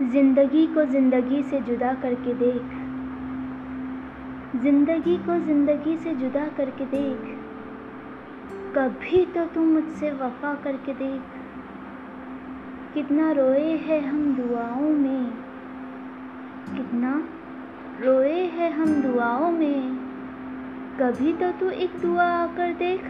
زندگی کو زندگی سے جدا کر کے دیکھ۔ زندگی کو زندگی سے جدا کر کے دیکھ۔ کبھی تو تم مجھ سے وفا کر کے دیکھ۔ کتنا روئے ہے ہم دعاؤں میں۔ کتنا روئے ہے ہم دعاؤں میں۔ کبھی تو تو ایک دعا آ کر دیکھ۔